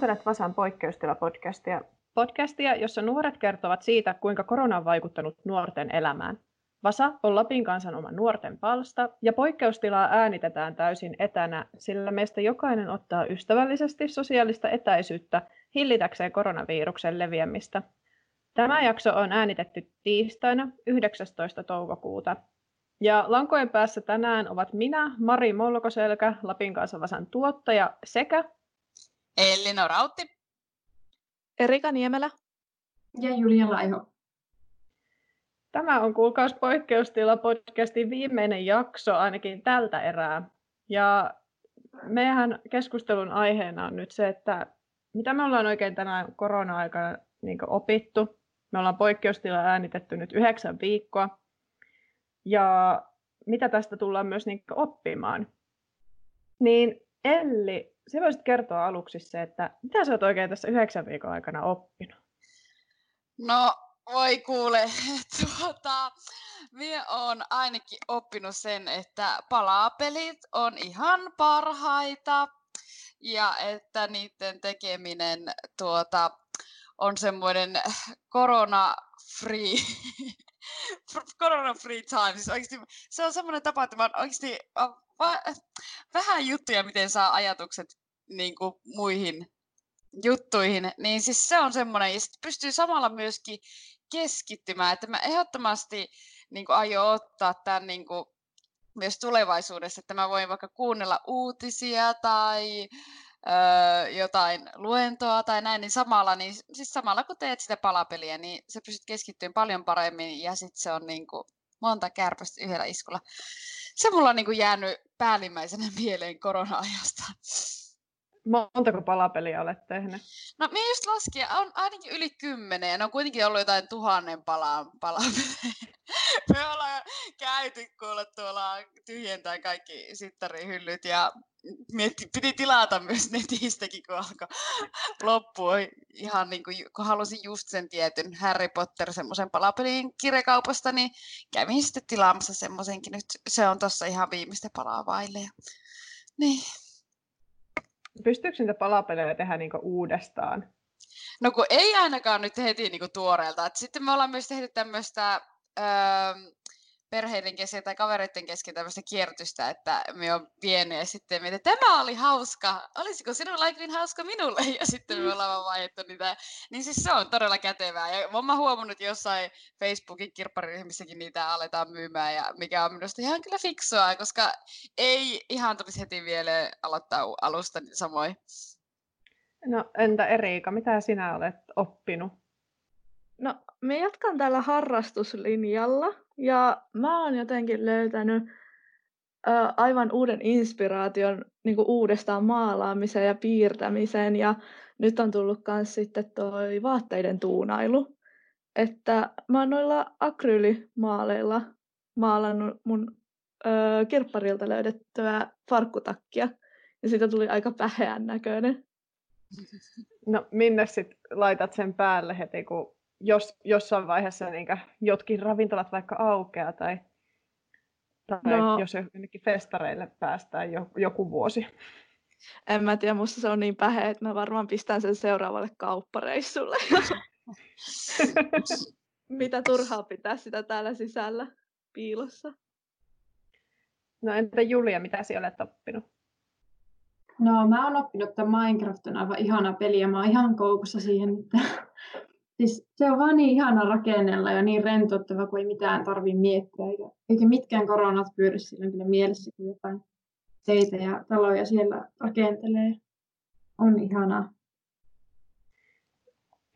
Kuuntelet Vasan poikkeustila-podcastia. Podcastia, jossa nuoret kertovat siitä, kuinka korona on vaikuttanut nuorten elämään. Vasa on Lapin kansan oma nuorten palsta ja poikkeustilaa äänitetään täysin etänä, sillä meistä jokainen ottaa ystävällisesti sosiaalista etäisyyttä hillitäkseen koronaviruksen leviämistä. Tämä jakso on äänitetty tiistaina 19. toukokuuta. Ja lankojen päässä tänään ovat minä, Mari Molkoselkä, Lapin kansan Vasan tuottaja, sekä Elli Norautti. Erika Niemelä. Ja Julia Laiho. Tämä on Kuukausi poikkeustila podcastin viimeinen jakso ainakin tältä erää. Ja meidän keskustelun aiheena on nyt se, että mitä me ollaan oikein tänään korona-aikana niin opittu. Me ollaan poikkeustila äänitetty nyt yhdeksän viikkoa. Ja mitä tästä tullaan myös niin oppimaan. Niin Elli, se voisit kertoa aluksi se, että mitä sä oot oikein tässä yhdeksän viikon aikana oppinut? No, voi kuule, tuota, minä olen ainakin oppinut sen, että palapelit on ihan parhaita ja että niiden tekeminen tuota, on semmoinen korona-free corona free time. Siis oikeasti, se on semmoinen tapa, että mä oikeasti va- vähän juttuja, miten saa ajatukset niin kuin, muihin juttuihin, niin siis se on semmoinen, ja pystyy samalla myöskin keskittymään, että mä ehdottomasti niin kuin, aion ottaa tämän niin kuin, myös tulevaisuudessa, että mä voin vaikka kuunnella uutisia tai öö, jotain luentoa tai näin, niin samalla, niin siis samalla kun teet sitä palapeliä, niin se pystyt keskittymään paljon paremmin ja sitten se on niin kuin monta kärpästä yhdellä iskulla. Se mulla on niin kuin jäänyt päällimmäisenä mieleen korona-ajasta. Montako palapeliä olet tehnyt? No minä just laskin, on ainakin yli kymmenen, ja ne on kuitenkin ollut jotain tuhannen palaa palapelejä. Me ollaan käyty kuulla tuolla tyhjentää kaikki sittarihyllyt, ja mietti, piti tilata myös netistäkin, kun alkoi loppua. Ihan niin kuin, kun halusin just sen tietyn Harry Potter semmoisen palapelin kirjakaupasta, niin kävin sitten tilaamassa semmoisenkin. Nyt se on tuossa ihan viimeistä palaa vaille. Niin. Pystyykö niitä palapelejä tehdä niinku uudestaan? No kun ei ainakaan nyt heti niinku tuoreelta. Et sitten me ollaan myös tehty tämmöistä öö, perheiden kesken tai kavereiden kesken tämmöistä kierrätystä, että me on vienyt ja sitten mietin, että tämä oli hauska, olisiko sinulla niin hauska minulle? Ja sitten me ollaan vaan vaihdettu niitä. Niin siis se on todella kätevää. Ja olen huomannut jossain Facebookin kirppariryhmissäkin niitä aletaan myymään, ja mikä on minusta ihan kyllä fiksua, koska ei ihan tulisi heti vielä aloittaa alusta samoin. No entä Erika, mitä sinä olet oppinut? No, me jatkan tällä harrastuslinjalla ja mä oon jotenkin löytänyt ö, aivan uuden inspiraation niin kuin uudestaan maalaamiseen ja piirtämiseen ja nyt on tullut myös sitten toi vaatteiden tuunailu. Että mä oon noilla akryylimaaleilla maalannut mun ö, kirpparilta löydettyä farkkutakkia ja siitä tuli aika päheän näköinen. No minne sitten laitat sen päälle heti, kun jos jossain vaiheessa niin jotkin ravintolat vaikka aukeaa tai, tai no, jos jonnekin festareille päästään jo, joku vuosi. En mä tiedä, musta se on niin pähe, että mä varmaan pistän sen seuraavalle kauppareissulle. Mitä turhaa pitää sitä täällä sisällä piilossa? No entä Julia, mitä sinä olet oppinut? No mä oon oppinut, että Minecraft on aivan ihana peli ja mä oon ihan koukussa siihen, että Siis se on vaan niin ihana rakennella ja niin rentouttava, kun ei mitään tarvitse miettiä, eikä, eikä mitkään koronat pyöri silloin kyllä mielessä, kun jotain teitä ja taloja siellä rakentelee. On ihanaa.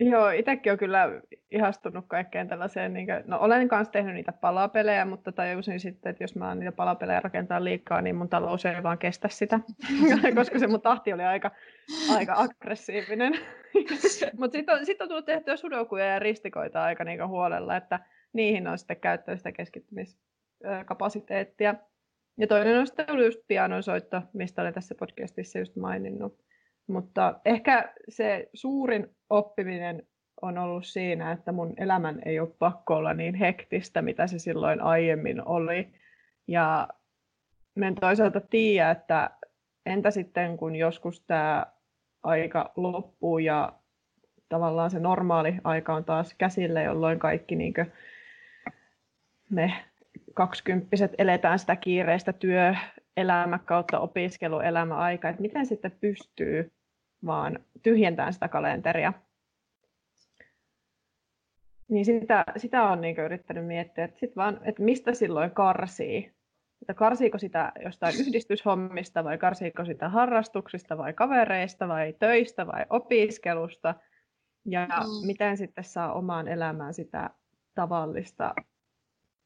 Joo, itsekin olen kyllä ihastunut kaikkeen tällaiseen. Niin kuin, no olen kanssa tehnyt niitä palapelejä, mutta tajusin sitten, että jos mä niitä palapelejä rakentaa liikaa, niin mun talous ei vaan kestä sitä, koska se mun tahti oli aika, aika aggressiivinen. mutta sitten on, sit on tullut tehtyä sudokuja ja ristikoita aika niin huolella, että niihin on sitten käyttänyt sitä keskittymiskapasiteettia. Ja toinen on sitten just pianosoitto, mistä olen tässä podcastissa just maininnut. Mutta ehkä se suurin oppiminen on ollut siinä, että mun elämän ei ole pakko olla niin hektistä, mitä se silloin aiemmin oli. Ja mä en toisaalta tiedä, että entä sitten kun joskus tämä aika loppuu ja tavallaan se normaali aika on taas käsillä, jolloin kaikki niin me kaksikymppiset eletään sitä kiireistä työelämä kautta opiskeluelämä-aikaa, että miten sitten pystyy vaan tyhjentämään sitä kalenteria. Niin sitä, sitä on niin yrittänyt miettiä, että, sit vaan, että mistä silloin karsii. Että karsiiko sitä jostain yhdistyshommista vai karsiiko sitä harrastuksista vai kavereista vai töistä vai opiskelusta. Ja mm. miten sitten saa omaan elämään sitä tavallista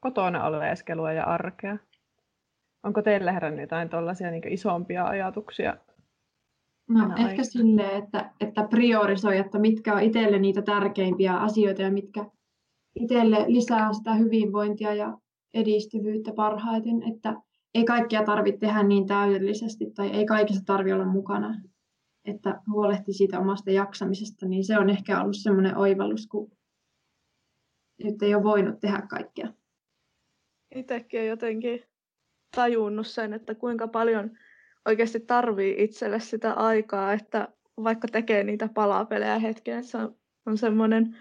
kotona oleskelua ja arkea. Onko teille herännyt jotain tuollaisia niin isompia ajatuksia? No ehkä silleen, että, että priorisoi, että mitkä on itselle niitä tärkeimpiä asioita ja mitkä itselle lisää sitä hyvinvointia ja edistyvyyttä parhaiten, että ei kaikkia tarvitse tehdä niin täydellisesti tai ei kaikissa tarvitse olla mukana, että huolehti siitä omasta jaksamisesta, niin se on ehkä ollut semmoinen oivallus, kun nyt ei ole voinut tehdä kaikkea. Itsekin jotenkin tajunnut sen, että kuinka paljon oikeasti tarvii itselle sitä aikaa, että vaikka tekee niitä palapelejä hetken, se on, on semmoinen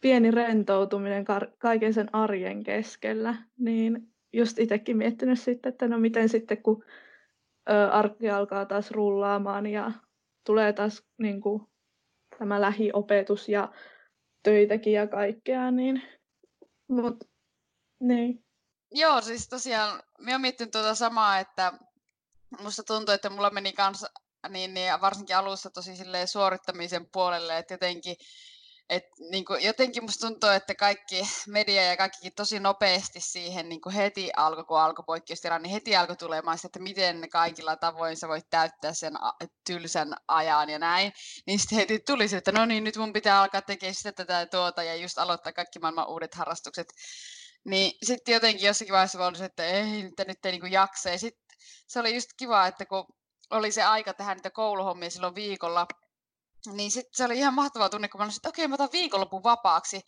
pieni rentoutuminen kaiken sen arjen keskellä, niin just itsekin miettinyt sitten, että no miten sitten kun arki alkaa taas rullaamaan ja tulee taas niin kuin, tämä lähiopetus ja töitäkin ja kaikkea, niin mutta niin. Joo, siis tosiaan, minä miettinyt tuota samaa, että musta tuntuu, että mulla meni kanssa, niin, niin varsinkin alussa tosi suorittamisen puolelle, että jotenkin et, niin kuin, jotenkin musta tuntuu, että kaikki media ja kaikki tosi nopeasti siihen niin kuin heti alkoi, kun alkoi poikkeustila, niin heti alkoi tulemaan sitä, että miten kaikilla tavoin sä voit täyttää sen tylsän ajan ja näin. Niin sitten heti tuli se, että no niin, nyt mun pitää alkaa tekemään sitä tätä ja tuota ja just aloittaa kaikki maailman uudet harrastukset. Niin sitten jotenkin jossakin vaiheessa oli se, että ei, nyt, nyt ei niin jaksa. Ja sitten se oli just kiva, että kun oli se aika tehdä niitä kouluhommia silloin viikolla, niin sitten se oli ihan mahtava tunne, kun mä sanoin, että okei, mä otan viikonlopun vapaaksi.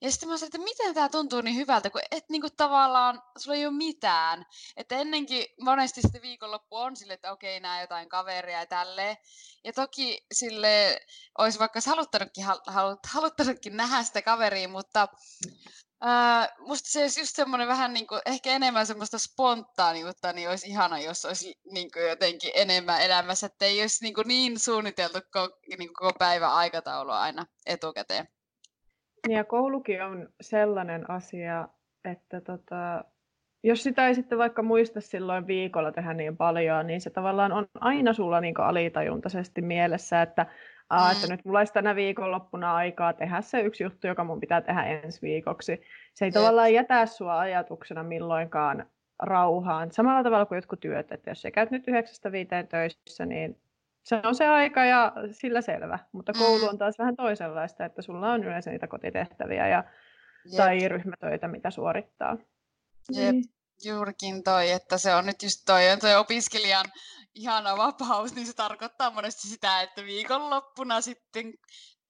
Ja sitten mä sanoin, että miten tämä tuntuu niin hyvältä, kun et niinku tavallaan, sulla ei ole mitään. Että ennenkin monesti sitten viikonloppu on sille, että okei, nää jotain kaveria ja tälleen. Ja toki sille olisi vaikka haluttanutkin, halut, haluttanutkin nähdä sitä kaveria, mutta Ää, musta se olisi just semmoinen vähän niin kuin, ehkä enemmän semmoista spontaaniutta, niin olisi ihana, jos olisi niin kuin jotenkin enemmän elämässä, että ei olisi niin, kuin niin suunniteltu koko, niin kuin koko päivän aikataulu aina etukäteen. Ja koulukin on sellainen asia, että tota, jos sitä ei sitten vaikka muista silloin viikolla tehdä niin paljon, niin se tavallaan on aina sulla niin alitajuntaisesti mielessä, että Aa, että mm. nyt mulla olisi tänä viikonloppuna aikaa tehdä se yksi juttu, joka mun pitää tehdä ensi viikoksi. Se ei tavallaan jätä sua ajatuksena milloinkaan rauhaan. Samalla tavalla kuin jotkut työt, että jos sä käyt nyt yhdeksästä viiteen töissä, niin se on se aika ja sillä selvä. Mutta koulu mm. on taas vähän toisenlaista, että sulla on yleensä niitä kotitehtäviä ja, tai ryhmätöitä, mitä suorittaa. Jep, niin. Juurikin toi, että se on nyt just toi, toi opiskelijan ihana vapaus, niin se tarkoittaa monesti sitä, että viikonloppuna sitten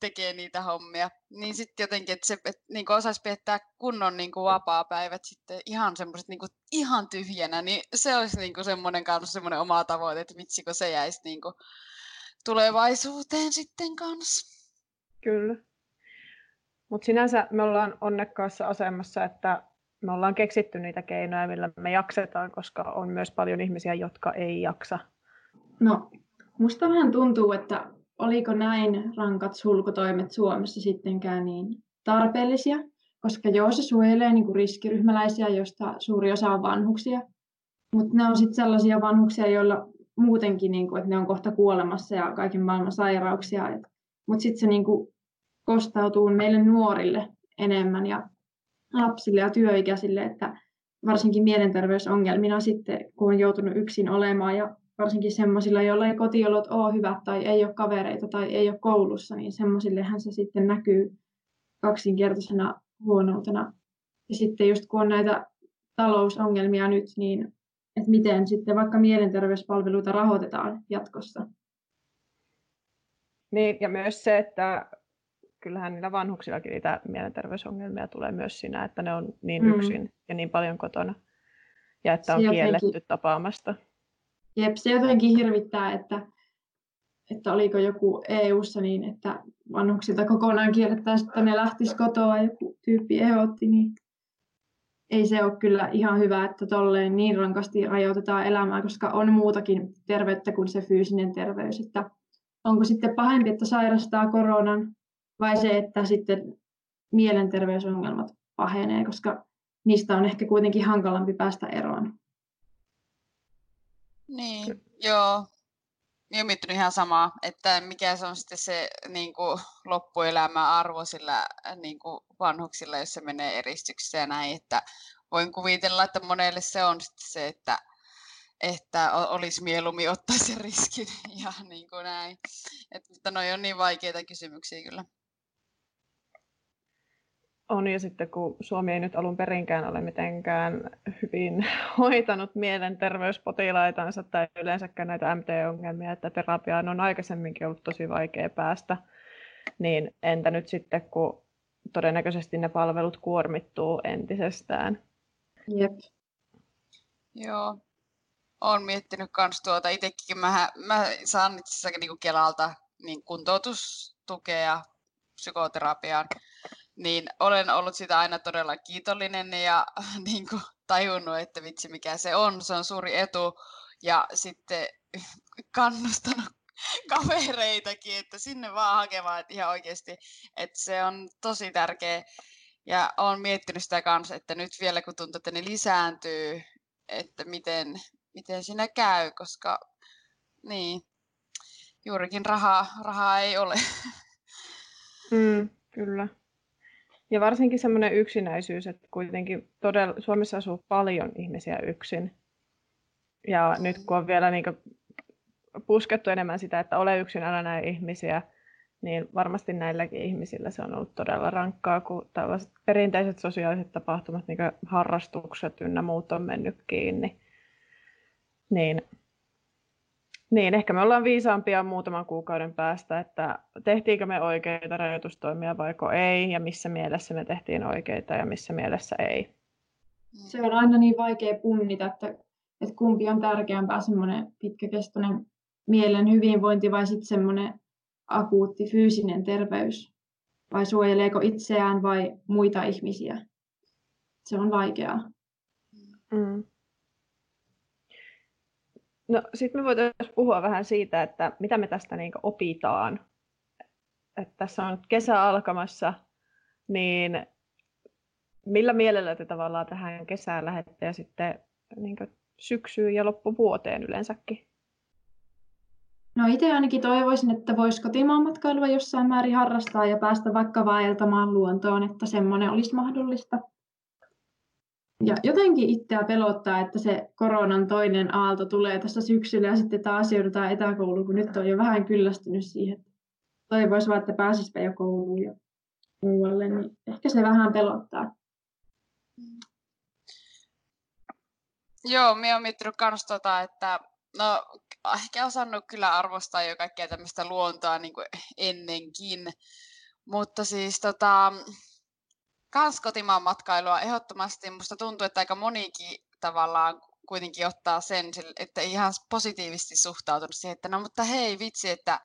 tekee niitä hommia. Niin sitten jotenkin, että se että niin osaisi piettää kunnon niin vapaa-päivät sitten ihan semmoiset niin ihan tyhjänä, niin se olisi niin semmoinen kanssa semmoinen oma tavoite, että mitsikö se jäisi niin tulevaisuuteen sitten kanssa. Kyllä. Mutta sinänsä me ollaan onnekkaassa asemassa, että me ollaan keksitty niitä keinoja, millä me jaksetaan, koska on myös paljon ihmisiä, jotka ei jaksa No, musta vähän tuntuu, että oliko näin rankat sulkutoimet Suomessa sittenkään niin tarpeellisia, koska joo, se suojelee niin kuin riskiryhmäläisiä, joista suuri osa on vanhuksia, mutta ne on sitten sellaisia vanhuksia, joilla muutenkin, niin kuin, että ne on kohta kuolemassa ja kaiken maailman sairauksia. Mutta sitten se niin kuin, kostautuu meille nuorille enemmän ja lapsille ja työikäisille, että varsinkin mielenterveysongelmina sitten, kun on joutunut yksin olemaan ja varsinkin semmoisilla, joilla ei kotiolot ole hyvät tai ei ole kavereita tai ei ole koulussa, niin semmoisillehän se sitten näkyy kaksinkertaisena huonoutena. Ja sitten just kun on näitä talousongelmia nyt, niin että miten sitten vaikka mielenterveyspalveluita rahoitetaan jatkossa. Niin, ja myös se, että kyllähän niillä vanhuksillakin niitä mielenterveysongelmia tulee myös siinä, että ne on niin mm. yksin ja niin paljon kotona. Ja että on se kielletty jotenkin... tapaamasta. Jep, se jotenkin hirvittää, että, että oliko joku EU-ssa niin, että vanhuksilta kokonaan kiellettäisiin, että ne lähtisi kotoa, joku tyyppi ehdotti, niin ei se ole kyllä ihan hyvä, että tolleen niin rankasti rajoitetaan elämää, koska on muutakin terveyttä kuin se fyysinen terveys. Että onko sitten pahempi, että sairastaa koronan vai se, että sitten mielenterveysongelmat pahenee, koska niistä on ehkä kuitenkin hankalampi päästä eroon. Niin, joo. Minä olen miettinyt ihan samaa, että mikä se on sitten se niin kuin, loppuelämän arvo sillä niin kuin vanhuksilla, jos se menee eristykseen ja näin, että voin kuvitella, että monelle se on sitten se, että, että olisi mieluummin ottaa se riskin ja niin kuin näin. Et, mutta noi on niin vaikeita kysymyksiä kyllä. On ja sitten kun Suomi ei nyt alun perinkään ole mitenkään hyvin hoitanut mielenterveyspotilaitansa tai yleensäkään näitä MT-ongelmia, että terapiaan on aikaisemminkin ollut tosi vaikea päästä, niin entä nyt sitten kun todennäköisesti ne palvelut kuormittuu entisestään? Jep. Joo, olen miettinyt myös tuota itsekin. Mä, mä saan itse asiassa niin Kelalta niin kuntoutustukea psykoterapiaan niin olen ollut sitä aina todella kiitollinen ja niin kuin, tajunnut, että vitsi mikä se on, se on suuri etu. Ja sitten kannustanut kavereitakin, että sinne vaan hakemaan, että ihan oikeasti, että se on tosi tärkeä. Ja olen miettinyt sitä kanssa, että nyt vielä kun tuntuu, että ne lisääntyy, että miten, miten siinä käy, koska niin, juurikin rahaa, rahaa ei ole. Mm, kyllä. Ja varsinkin semmoinen yksinäisyys, että kuitenkin todella, Suomessa asuu paljon ihmisiä yksin. Ja nyt kun on vielä niin puskettu enemmän sitä, että ole yksin, älä näe ihmisiä, niin varmasti näilläkin ihmisillä se on ollut todella rankkaa, kun tällaiset perinteiset sosiaaliset tapahtumat, niin harrastukset ynnä muut on mennyt kiinni. Niin niin, ehkä me ollaan viisaampia muutaman kuukauden päästä, että tehtiinkö me oikeita rajoitustoimia vaiko ei, ja missä mielessä me tehtiin oikeita ja missä mielessä ei. Se on aina niin vaikea punnita, että, että kumpi on tärkeämpää, semmoinen pitkäkestoinen mielen hyvinvointi vai sitten semmoinen akuutti fyysinen terveys, vai suojeleeko itseään vai muita ihmisiä. Se on vaikeaa. Mm. No sitten me voitaisiin puhua vähän siitä, että mitä me tästä niin opitaan. Että tässä on kesä alkamassa, niin millä mielellä te tavallaan tähän kesään lähette ja sitten niin syksyyn ja loppuvuoteen yleensäkin? No itse ainakin toivoisin, että voisi kotimaan matkailua jossain määrin harrastaa ja päästä vaikka vaeltamaan luontoon, että semmoinen olisi mahdollista. Ja jotenkin itseä pelottaa, että se koronan toinen aalto tulee tässä syksyllä ja sitten taas joudutaan etäkouluun, kun nyt on jo vähän kyllästynyt siihen. Toivoisi vaan, että pääsisipä jo kouluun ja muualle, niin ehkä se vähän pelottaa. Joo, minä olen miettinyt myös tota, että no ehkä osannut kyllä arvostaa jo kaikkea tämmöistä luontoa niin kuin ennenkin, mutta siis tota, kans kotimaan matkailua ehdottomasti. Musta tuntuu, että aika monikin tavallaan kuitenkin ottaa sen, että ihan positiivisesti suhtautunut siihen, että no mutta hei vitsi, että,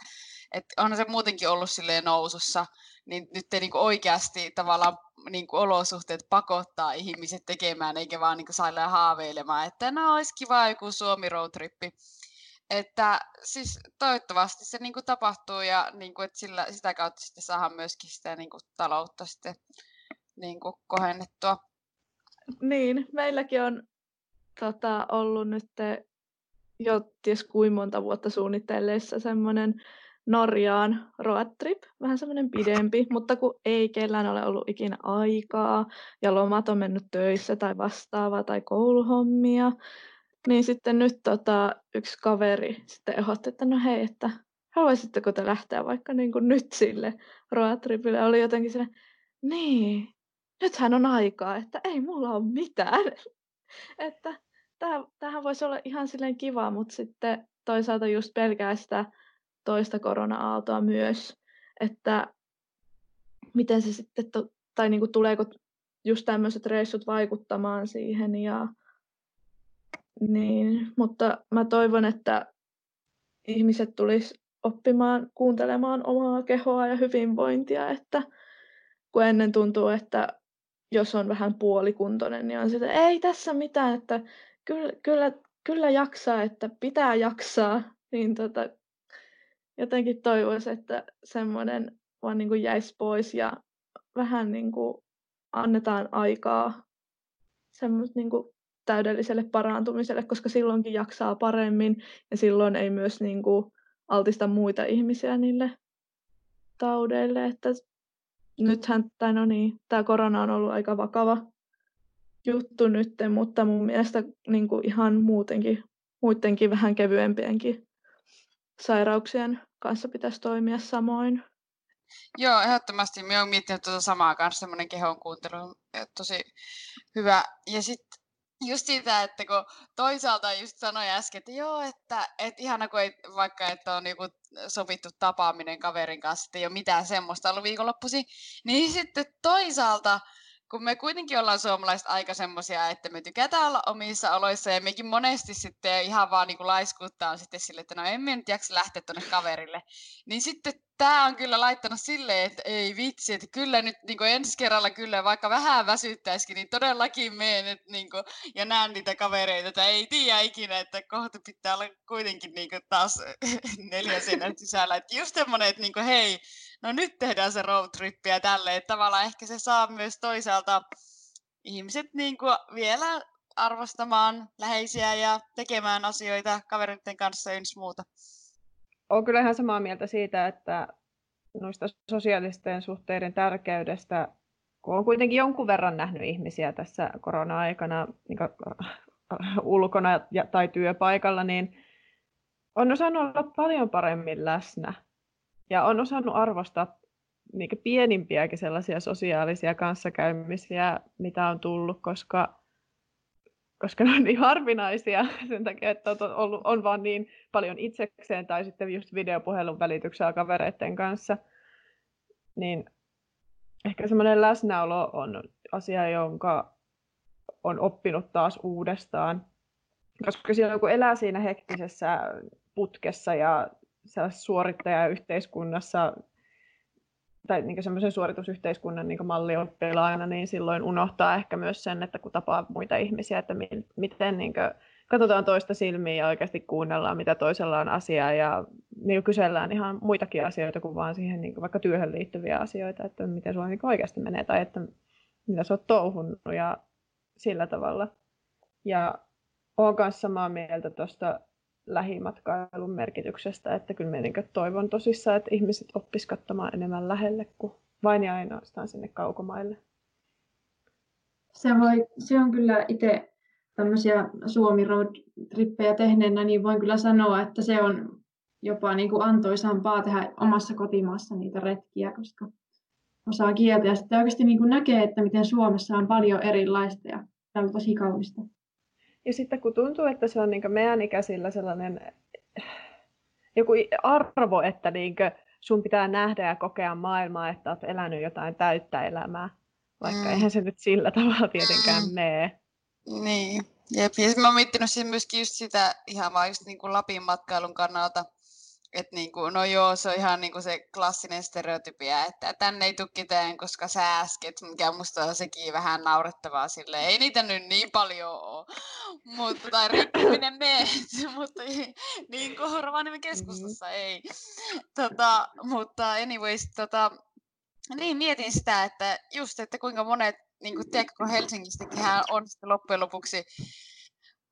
että onhan se muutenkin ollut silleen nousussa, niin nyt ei niin oikeasti tavallaan niin kuin olosuhteet pakottaa ihmiset tekemään, eikä vaan niin sailla haaveilemaan, että no olisi kiva joku Suomi roadtrippi. Että siis toivottavasti se niin kuin tapahtuu ja niin kuin, että sillä, sitä kautta sitten saadaan myöskin sitä niin kuin taloutta sitten niin kuin kohennettua. Niin, meilläkin on tota, ollut nyt jo ties kuin monta vuotta suunnitelleessa semmoinen Norjaan road trip, vähän semmoinen pidempi, mutta kun ei kellään ole ollut ikinä aikaa ja lomat on mennyt töissä tai vastaavaa tai kouluhommia, niin sitten nyt tota, yksi kaveri sitten ehdotti, että no hei, että haluaisitteko te lähteä vaikka niin kuin nyt sille road tripille? Oli jotenkin se, niin, nythän on aikaa, että ei mulla ole mitään. että tämähän voisi olla ihan silleen kiva, mutta sitten toisaalta just pelkää sitä toista korona-aaltoa myös, että miten se sitten, to, tai niinku tuleeko just tämmöiset reissut vaikuttamaan siihen ja niin, mutta mä toivon, että ihmiset tulis oppimaan kuuntelemaan omaa kehoa ja hyvinvointia, että kun ennen tuntuu, että jos on vähän puolikuntoinen, niin on sitä, ei tässä mitään, että kyllä, kyllä, kyllä jaksaa, että pitää jaksaa, niin tota, jotenkin toivoisin, että semmoinen vaan niin kuin jäisi pois ja vähän niin kuin annetaan aikaa semmoista niin kuin täydelliselle parantumiselle, koska silloinkin jaksaa paremmin ja silloin ei myös niin kuin altista muita ihmisiä niille taudeille. Että nythän, tai no niin, tämä korona on ollut aika vakava juttu nyt, mutta mun mielestä niin kuin ihan muutenkin, muidenkin vähän kevyempienkin sairauksien kanssa pitäisi toimia samoin. Joo, ehdottomasti. Minä olen miettinyt tuota samaa kanssa, semmoinen kehon kuuntelu tosi hyvä. Ja sitten just siitä, että kun toisaalta just sanoi äsken, että joo, että, että ihana kun ei, vaikka että on niinku sovittu tapaaminen kaverin kanssa, että ei ole mitään semmoista ollut viikonloppuisin, niin sitten toisaalta kun me kuitenkin ollaan suomalaiset aika semmoisia, että me tykätään olla omissa oloissa ja mekin monesti sitten ihan vaan niin laiskuuttaa sitten sille, että no emme nyt jaksa lähteä tuonne kaverille. Niin sitten tämä on kyllä laittanut silleen, että ei vitsi, että kyllä nyt niin ensi kerralla kyllä, vaikka vähän väsyttäisikin, niin todellakin menen nyt, niin kuin, ja näen niitä kavereita, että ei tiedä ikinä, että kohta pitää olla kuitenkin niin kuin, taas neljä sisällä. Että just semmoinen, että niin kuin, hei, no nyt tehdään se roadtrippi ja tälleen, että tavallaan ehkä se saa myös toisaalta ihmiset niin kuin vielä arvostamaan läheisiä ja tekemään asioita kavereiden kanssa ja muuta. Olen kyllä ihan samaa mieltä siitä, että noista sosiaalisten suhteiden tärkeydestä, kun on kuitenkin jonkun verran nähnyt ihmisiä tässä korona-aikana niin ulkona ja, tai työpaikalla, niin on osannut olla paljon paremmin läsnä. Ja on osannut arvostaa niin pienimpiäkin sellaisia sosiaalisia kanssakäymisiä, mitä on tullut, koska, koska ne on niin harvinaisia sen takia, että on, ollut, on vaan niin paljon itsekseen tai sitten just videopuhelun välityksellä kavereiden kanssa. Niin ehkä semmoinen läsnäolo on asia, jonka on oppinut taas uudestaan. Koska silloin kun elää siinä hektisessä putkessa ja suorittajayhteiskunnassa tai niin semmoisen suoritusyhteiskunnan niin mallioppilaana, niin silloin unohtaa ehkä myös sen, että kun tapaa muita ihmisiä, että mi- miten niin kuin, katsotaan toista silmiä ja oikeasti kuunnellaan, mitä toisella on asiaa ja niin kysellään ihan muitakin asioita kuin vaan siihen niin kuin vaikka työhön liittyviä asioita, että miten sulla niin oikeasti menee tai että mitä sä oot touhunnut ja sillä tavalla. Ja olen kanssa samaa mieltä tuosta lähimatkailun merkityksestä, että kyllä minä niin toivon tosissaan, että ihmiset oppisivat katsomaan enemmän lähelle kuin vain ja ainoastaan sinne kaukomaille. Se, voi, se on kyllä itse tämmöisiä Suomi road trippejä tehneenä, niin voin kyllä sanoa, että se on jopa niin kuin antoisampaa tehdä omassa kotimaassa niitä retkiä, koska osaa kieltä ja sitten oikeasti niin kuin näkee, että miten Suomessa on paljon erilaista ja tämä on tosi kaunista. Ja sitten kun tuntuu, että se on niin meidän ikäisillä sellainen joku arvo, että niin sun pitää nähdä ja kokea maailmaa, että olet elänyt jotain täyttä elämää. Vaikka mm. eihän se nyt sillä tavalla tietenkään mm. mene. Niin. Jep. Ja mä oon miettinyt myöskin just sitä ihan vaan just niin kuin Lapin matkailun kannalta, että niin kuin, no joo, se on ihan niin kuin se klassinen stereotypia, että tänne ei tule ketään, koska sä äsken, mikä musta on sekin vähän naurettavaa sille. Ei niitä nyt niin paljon ole, mutta, tai rikkiminen meet, mutta niin kuin Rovaniemen keskustassa mm-hmm. ei. Tota, mutta anyways, tota, niin mietin sitä, että just, että kuinka monet, niin kuin, tiedätkö, kun Helsingistäkin on sitten loppujen lopuksi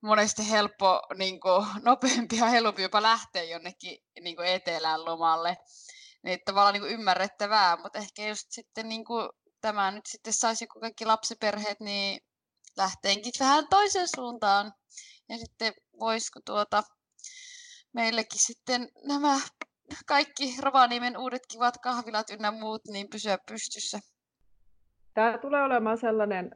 monesti helppo, niin kuin, nopeampi ja helpompi jopa lähteä jonnekin niin kuin etelään lomalle. Niin tavallaan niin kuin ymmärrettävää, mutta ehkä just sitten niin kuin, tämä nyt sitten saisi joku kaikki lapsiperheet, niin lähteenkin vähän toiseen suuntaan. Ja sitten voisiko tuota meillekin sitten nämä kaikki Rovaniemen uudet kivat kahvilat ynnä muut niin pysyä pystyssä. Tämä tulee olemaan sellainen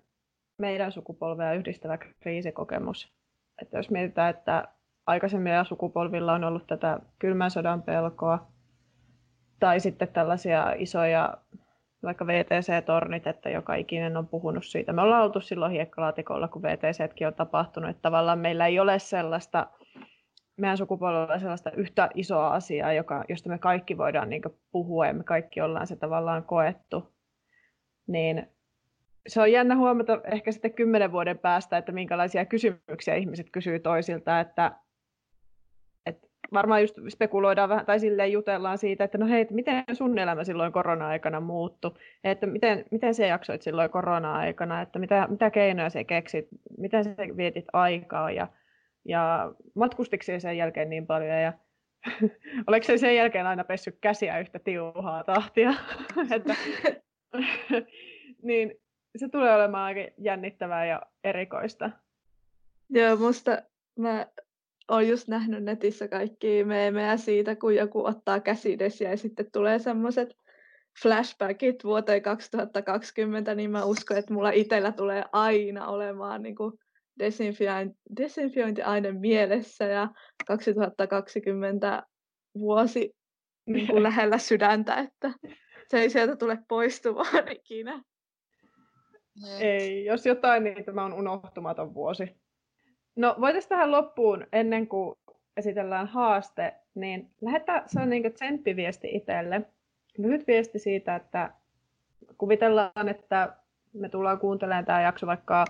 meidän sukupolvea yhdistävä kriisikokemus, että jos mietitään, että aikaisemmin sukupolvilla on ollut tätä kylmän sodan pelkoa, tai sitten tällaisia isoja, vaikka VTC-tornit, että joka ikinen on puhunut siitä. Me ollaan oltu silloin hiekkalaatikolla, kun VTCtkin on tapahtunut, että tavallaan meillä ei ole sellaista meidän sukupolvella sellaista yhtä isoa asiaa, joka, josta me kaikki voidaan niin puhua ja me kaikki ollaan se tavallaan koettu, niin se on jännä huomata ehkä sitten kymmenen vuoden päästä, että minkälaisia kysymyksiä ihmiset kysyy toisilta, että, että varmaan just spekuloidaan vähän, tai silleen jutellaan siitä, että no hei, että miten sun elämä silloin korona-aikana muuttui, että miten, miten se jaksoit silloin korona-aikana, että mitä, mitä keinoja se keksit, miten se vietit aikaa? Ja, ja matkustiko sen jälkeen niin paljon? Ja oliko se sen jälkeen aina pessy käsiä yhtä tiuhaa tahtia, että, niin se tulee olemaan aika jännittävää ja erikoista. Joo, musta mä oon just nähnyt netissä kaikki meemejä siitä, kun joku ottaa käsidesiä ja sitten tulee semmoiset flashbackit vuoteen 2020, niin mä uskon, että mulla itsellä tulee aina olemaan niin kuin desinfiointiaine mielessä ja 2020 vuosi niin kuin lähellä sydäntä, että se ei sieltä tule poistumaan ikinä. Ei, jos jotain, niin tämä on unohtumaton vuosi. No voitaisiin tähän loppuun, ennen kuin esitellään haaste, niin lähetä se on niin tsemppiviesti itselle. Lyhyt viesti siitä, että kuvitellaan, että me tullaan kuuntelemaan tämä jakso vaikka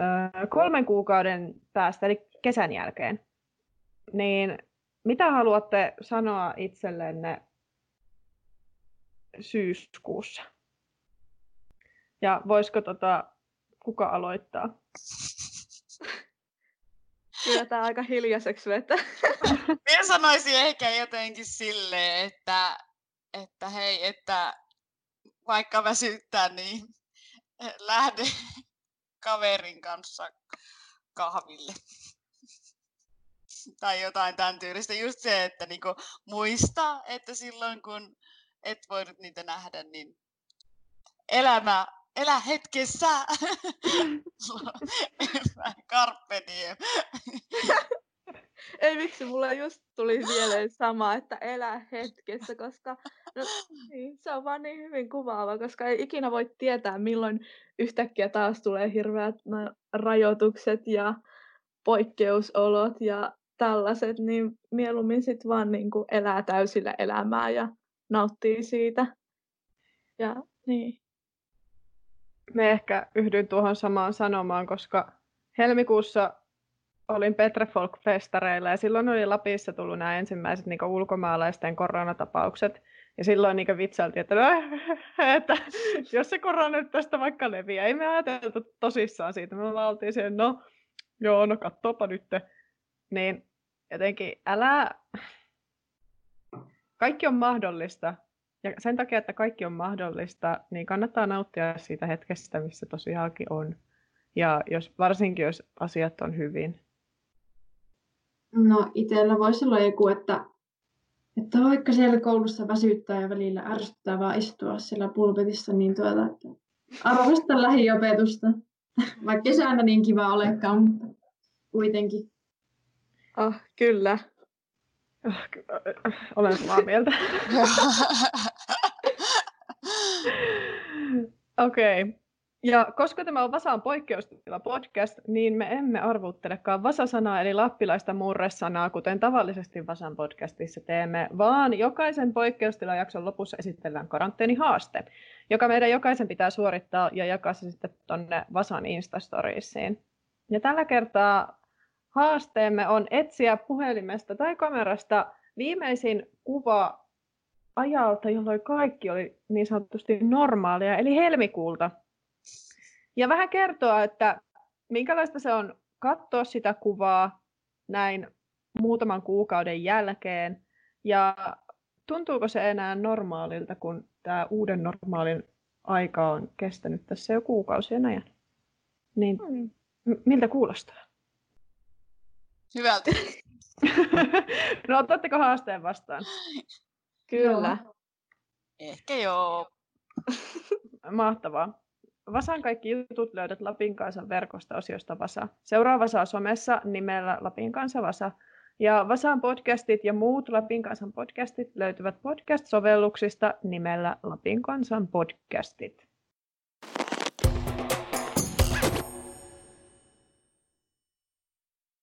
ö, kolmen kuukauden päästä, eli kesän jälkeen. Niin mitä haluatte sanoa itsellenne syyskuussa? Ja voisiko tota, kuka aloittaa? Kyllä tämä aika hiljaiseksi vetää. Minä sanoisin ehkä jotenkin silleen, että, että hei, että vaikka väsyttää, niin lähde kaverin kanssa kahville. tai jotain tämän tyylistä. Just se, että niinku muista, että silloin kun et voinut niitä nähdä, niin elämä elä hetkessä. Carpe diem. Ei miksi, mulla just tuli mieleen sama, että elä hetkessä, koska no, niin, se on vaan niin hyvin kuvaava, koska ei ikinä voi tietää, milloin yhtäkkiä taas tulee hirveät no, rajoitukset ja poikkeusolot ja tällaiset, niin mieluummin sitten vaan niin kuin elää täysillä elämää ja nauttii siitä. Ja niin me ehkä yhdyn tuohon samaan sanomaan, koska helmikuussa olin Petrefolk-festareilla ja silloin oli Lapissa tullut nämä ensimmäiset niin ulkomaalaisten koronatapaukset. Ja silloin niin vitsailtiin, että, no, että jos se korona nyt tästä vaikka leviää, ei me ajateltu tosissaan siitä. Me oltiin siihen, no joo, no kattoopa nyt. Niin jotenkin älä... Kaikki on mahdollista, ja sen takia, että kaikki on mahdollista, niin kannattaa nauttia siitä hetkestä, missä tosiaankin on. Ja jos, varsinkin, jos asiat on hyvin. No itsellä voisi olla joku, että, että vaikka siellä koulussa väsyttää ja välillä ärsyttää vaan istua siellä pulpetissa, niin tuota, että arvosta lähiopetusta. Vaikka kesänä niin kiva olekaan, mutta kuitenkin. Ah, kyllä. Ah, olen samaa mieltä. Okei. Okay. Ja koska tämä on Vasaan poikkeustila podcast, niin me emme arvuttelekaan Vasasanaa eli lappilaista murresanaa, kuten tavallisesti Vasan podcastissa teemme, vaan jokaisen poikkeustilajakson lopussa esitellään karanteenihaaste, joka meidän jokaisen pitää suorittaa ja jakaa se sitten tuonne Vasan Instastoriesiin. Ja tällä kertaa haasteemme on etsiä puhelimesta tai kamerasta viimeisin kuva ajalta, jolloin kaikki oli niin sanotusti normaalia, eli helmikuulta. Ja vähän kertoa, että minkälaista se on katsoa sitä kuvaa näin muutaman kuukauden jälkeen, ja tuntuuko se enää normaalilta, kun tämä uuden normaalin aika on kestänyt tässä jo kuukausien ajan. Niin mm. miltä kuulostaa? Hyvältä. no otatteko haasteen vastaan? Kyllä. Ehkä joo. Mahtavaa. Vasan kaikki jutut löydät Lapin kansan verkosta osiosta Vasa. Seuraa Vasaa somessa nimellä Lapin kanssa Vasa. Ja Vasan podcastit ja muut Lapin kansan podcastit löytyvät podcast-sovelluksista nimellä Lapin kansan podcastit.